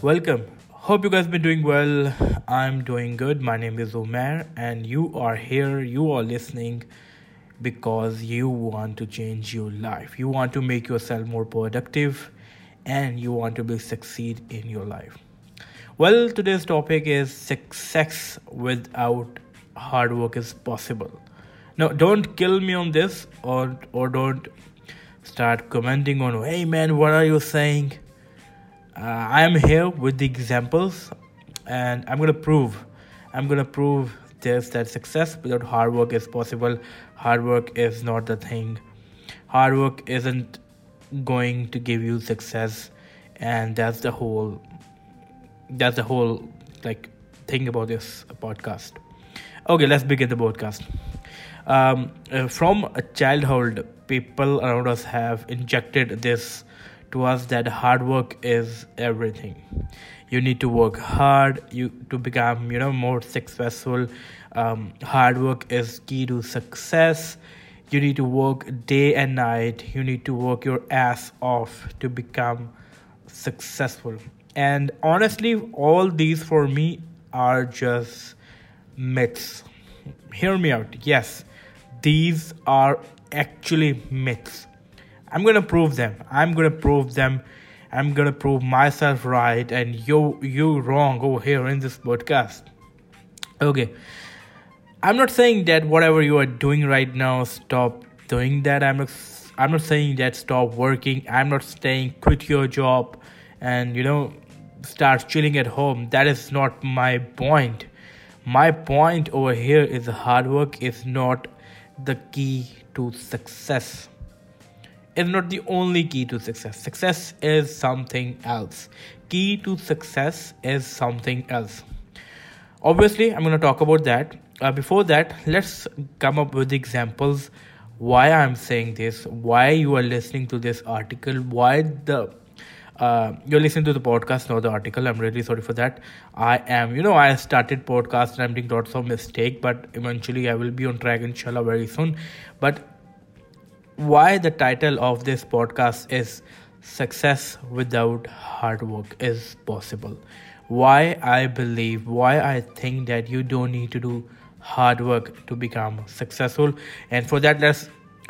Welcome. Hope you guys been doing well. I'm doing good. My name is Umair, and you are here. You are listening because you want to change your life. You want to make yourself more productive, and you want to be succeed in your life. Well, today's topic is success without hard work is possible. Now, don't kill me on this, or or don't start commenting on. Hey man, what are you saying? Uh, i am here with the examples and i'm to prove i'm to prove this that success without hard work is possible. Hard work is not the thing. Hard work isn't going to give you success and that's the whole that's the whole like thing about this podcast. Okay let's begin the podcast. Um, uh, from a childhood people around us have injected this to us that hard work is everything. You need to work hard you to become you know more successful. Um, hard work is key to success. You need to work day and night. You need to work your ass off to become successful. And honestly all these for me are just myths. Hear me out. Yes these are actually myths I'm gonna prove them. I'm gonna prove them. I'm gonna prove myself right and you you wrong over here in this podcast. Okay. I'm not saying that whatever you are doing right now, stop doing that. I'm not I'm not saying that stop working. I'm not saying quit your job and you know start chilling at home. That is not my point. My point over here is hard work is not the key to success is not the only key to success. Success is something else. Key to success is something else. Obviously, I'm going to talk about that. Uh, before that, let's come up with examples why I'm saying this, why you are listening to this article, why the uh, you're listening to the podcast, not the article. I'm really sorry for that. I am, you know, I started podcast and I'm doing lots of mistake, but eventually I will be on track, inshallah, very soon. But why the title of this podcast is Success Without Hard Work is Possible. Why I believe, why I think that you don't need to do hard work to become successful. And for that, let's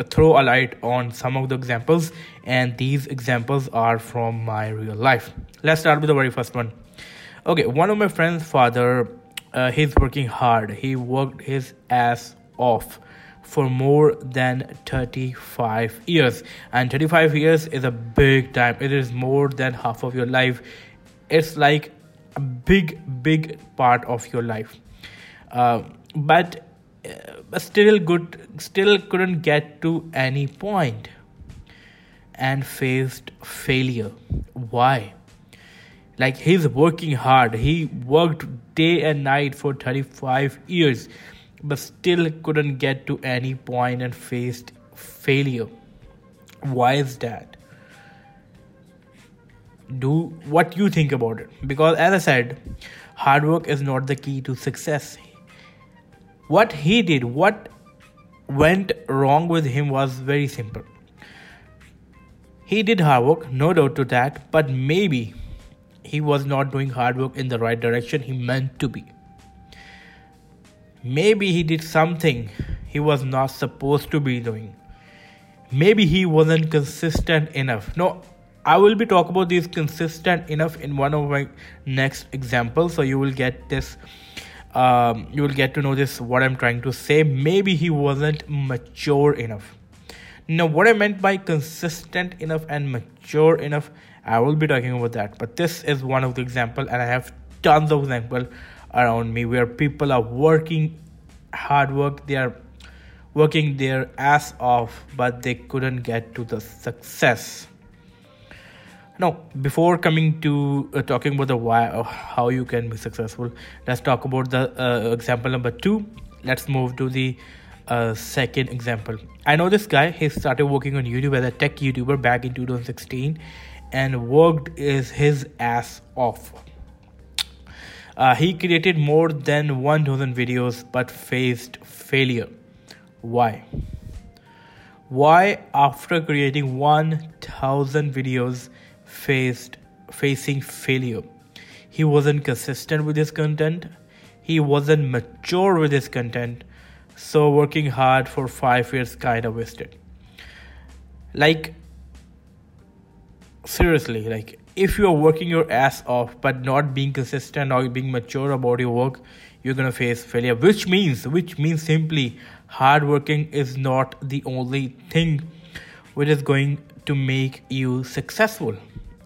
throw a light on some of the examples. And these examples are from my real life. Let's start with the very first one. Okay, one of my friend's father, uh, he's working hard. He worked his ass off for more than 35 years. And 35 years is a big time. It is more than half of your life. It's like a big big part of your life. Uh, but uh, still good still couldn't get to any point and faced failure. Why? Like he's working hard. He worked day and night for 35 years but still couldn't get to any point and faced failure. Why is that? Do what you think about it. Because, as I said, hard work is not the key to success. What he did, what went wrong with him was very simple. He did hard work, no doubt to that, but maybe he was not doing hard work in the right direction he meant to be Maybe he did something he was not supposed to be doing. Maybe he wasn't consistent enough. No, I will be talking about this consistent enough in one of my next examples. So you will get this. Um, you will get to know this. What I'm trying to say. Maybe he wasn't mature enough. Now, what I meant by consistent enough and mature enough, I will be talking about that. But this is one of the example, and I have tons of example around me where people are working hard work they are working their ass off but they couldn't get to the success. Now before coming to uh, talking about the why or how you can be successful let's talk about the uh, example number two. Let's move to the uh, second example. I know this guy he started working on youtube as a tech youtuber back in 2016 and worked is his ass off uh, he created more than 1000 videos but faced failure. Why? Why, after creating 1000 videos, faced facing failure? he wasn't consistent with his content he wasn't mature with his content so working hard for five years kind of wasted like seriously like if you're working your ass off but not being consistent or being mature about your work you're gonna face failure. Which means which means simply hard working is not the only thing which is going to make you successful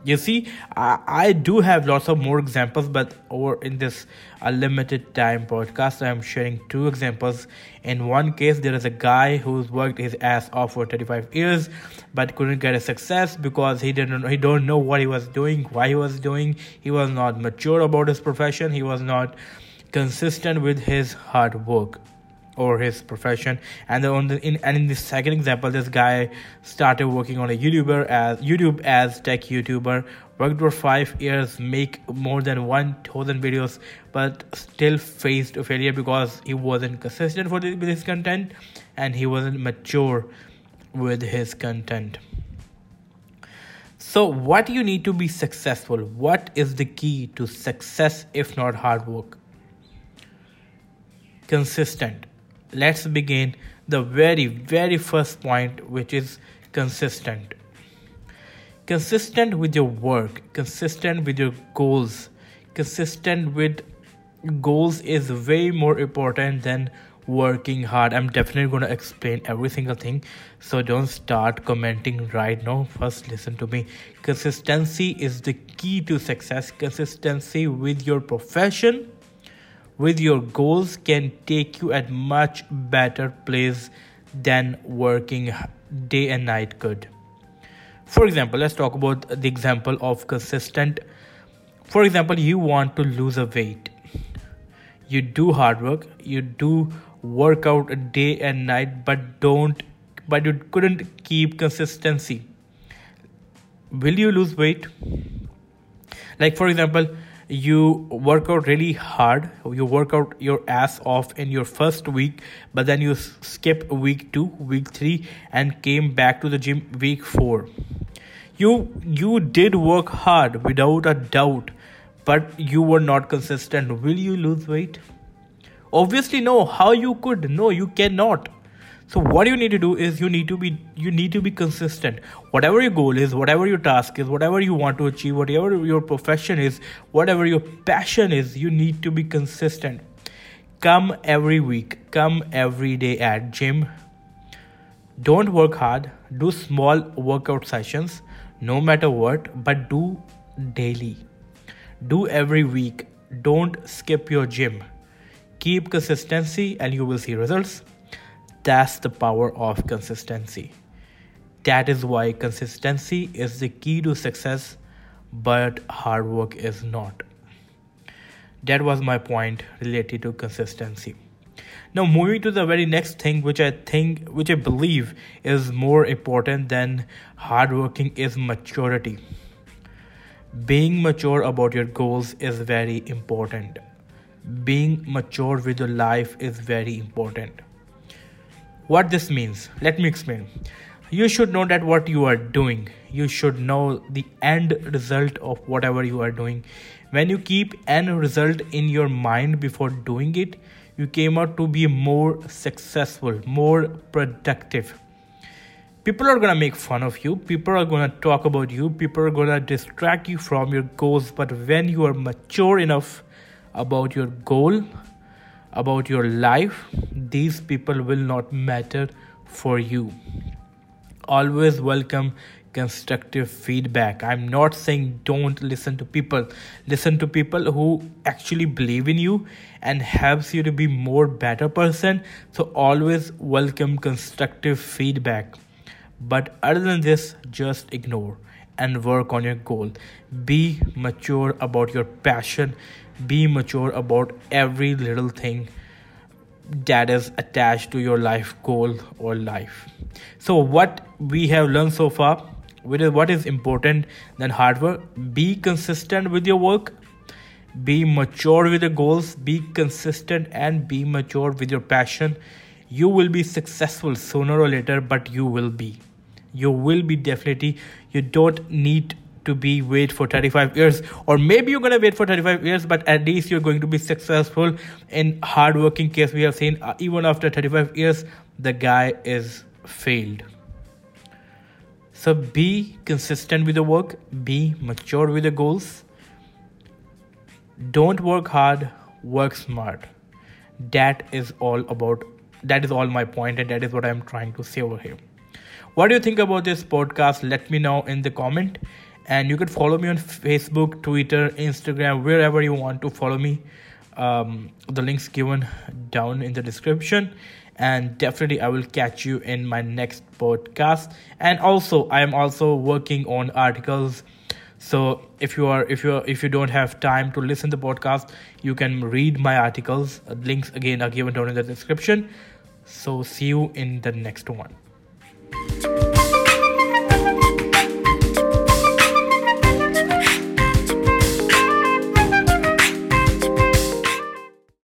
you see I, I do have lots of more examples but over in this a limited time podcast i am sharing two examples. In one case there is a guy who's worked his ass off for 35 years but couldn't get a success because he didn't he don't know what he was doing why he was doing. He was not mature about his profession. He was not consistent with his hard work or his profession. And on the in and in the second example this guy started working on a youtuber as youtube as tech youtuber. Worked for five years make more than 1000 videos but still faced failure because he wasn't consistent for the, with his content and he wasn't mature with his content. So what you need to be successful? What is the key to success if not hard work? Consistent let's begin the very, very first point, which is consistent. Consistent with your work, consistent with your goals, consistent with goals is way more important than working hard. I'm definitely going to explain every single thing. So don't start commenting right now. First, listen to me. Consistency is the key to success. Consistency with your profession with your goals can take you at much better place than working day and night could. For example let's talk about the example of consistent. For example you want to lose a weight. You do hard work you do work out day and night but don't but you couldn't keep consistency. Will you lose weight? Like for example you work out really hard you work out your ass off in your first week but then you skip week 2 week 3 and came back to the gym week 4 you you did work hard without a doubt but you were not consistent. Will you lose weight? Obviously no. How you could? No you cannot so what you need to do is you need to be you need to be consistent. Whatever your goal is whatever your task is whatever you want to achieve whatever your profession is whatever your passion is you need to be consistent. Come every week come every day at gym. Don't work hard do small workout sessions no matter what but do daily. Do every week don't skip your gym. Keep consistency and you will see results that's the power of consistency. That is why consistency is the key to success, but hard work is not. That was my point related to consistency. Now, moving to the very next thing, which I think, which I believe is more important than hard working, is maturity. Being mature about your goals is very important. Being mature with your life is very important what this means. Let me explain. You should know that what you are doing. You should know the end result of whatever you are doing. When you keep end result in your mind before doing it you came out to be more successful more productive. People are gonna make fun of you. People are gonna talk about you. People are gonna distract you from your goals. But when you are mature enough about your goal about your life, these people will not matter for you. Always welcome constructive feedback. I'm not saying don't listen to people. Listen to people who actually believe in you and helps you to be more better person. So always welcome constructive feedback. But other than this, just ignore and work on your goal. Be mature about your passion be mature about every little thing that is attached to your life goal or life. So what we have learned so far which is what is important than hard work? Be consistent with your work. Be mature with your goals. Be consistent and be mature with your passion. You will be successful sooner or later but you will be. You will be definitely you don't need to be wait for 35 years or maybe you're going to wait for 35 years but at least you're going to be successful in hard working case. We have seen uh, even after 35 years the guy is failed. So be consistent with the work be mature with the goals. Don't work hard work smart. That is all about that is all my point and that is what i'm trying to say over here. What do you think about this podcast? Let me know in the comment and you can follow me on facebook twitter instagram wherever you want to follow me. Um, the links given down in the description. And definitely i will catch you in my next podcast. And also i am also working on articles. So if you are if you are if you don't have time to listen to the podcast you can read my articles. Links again are given down in the description. So see you in the next one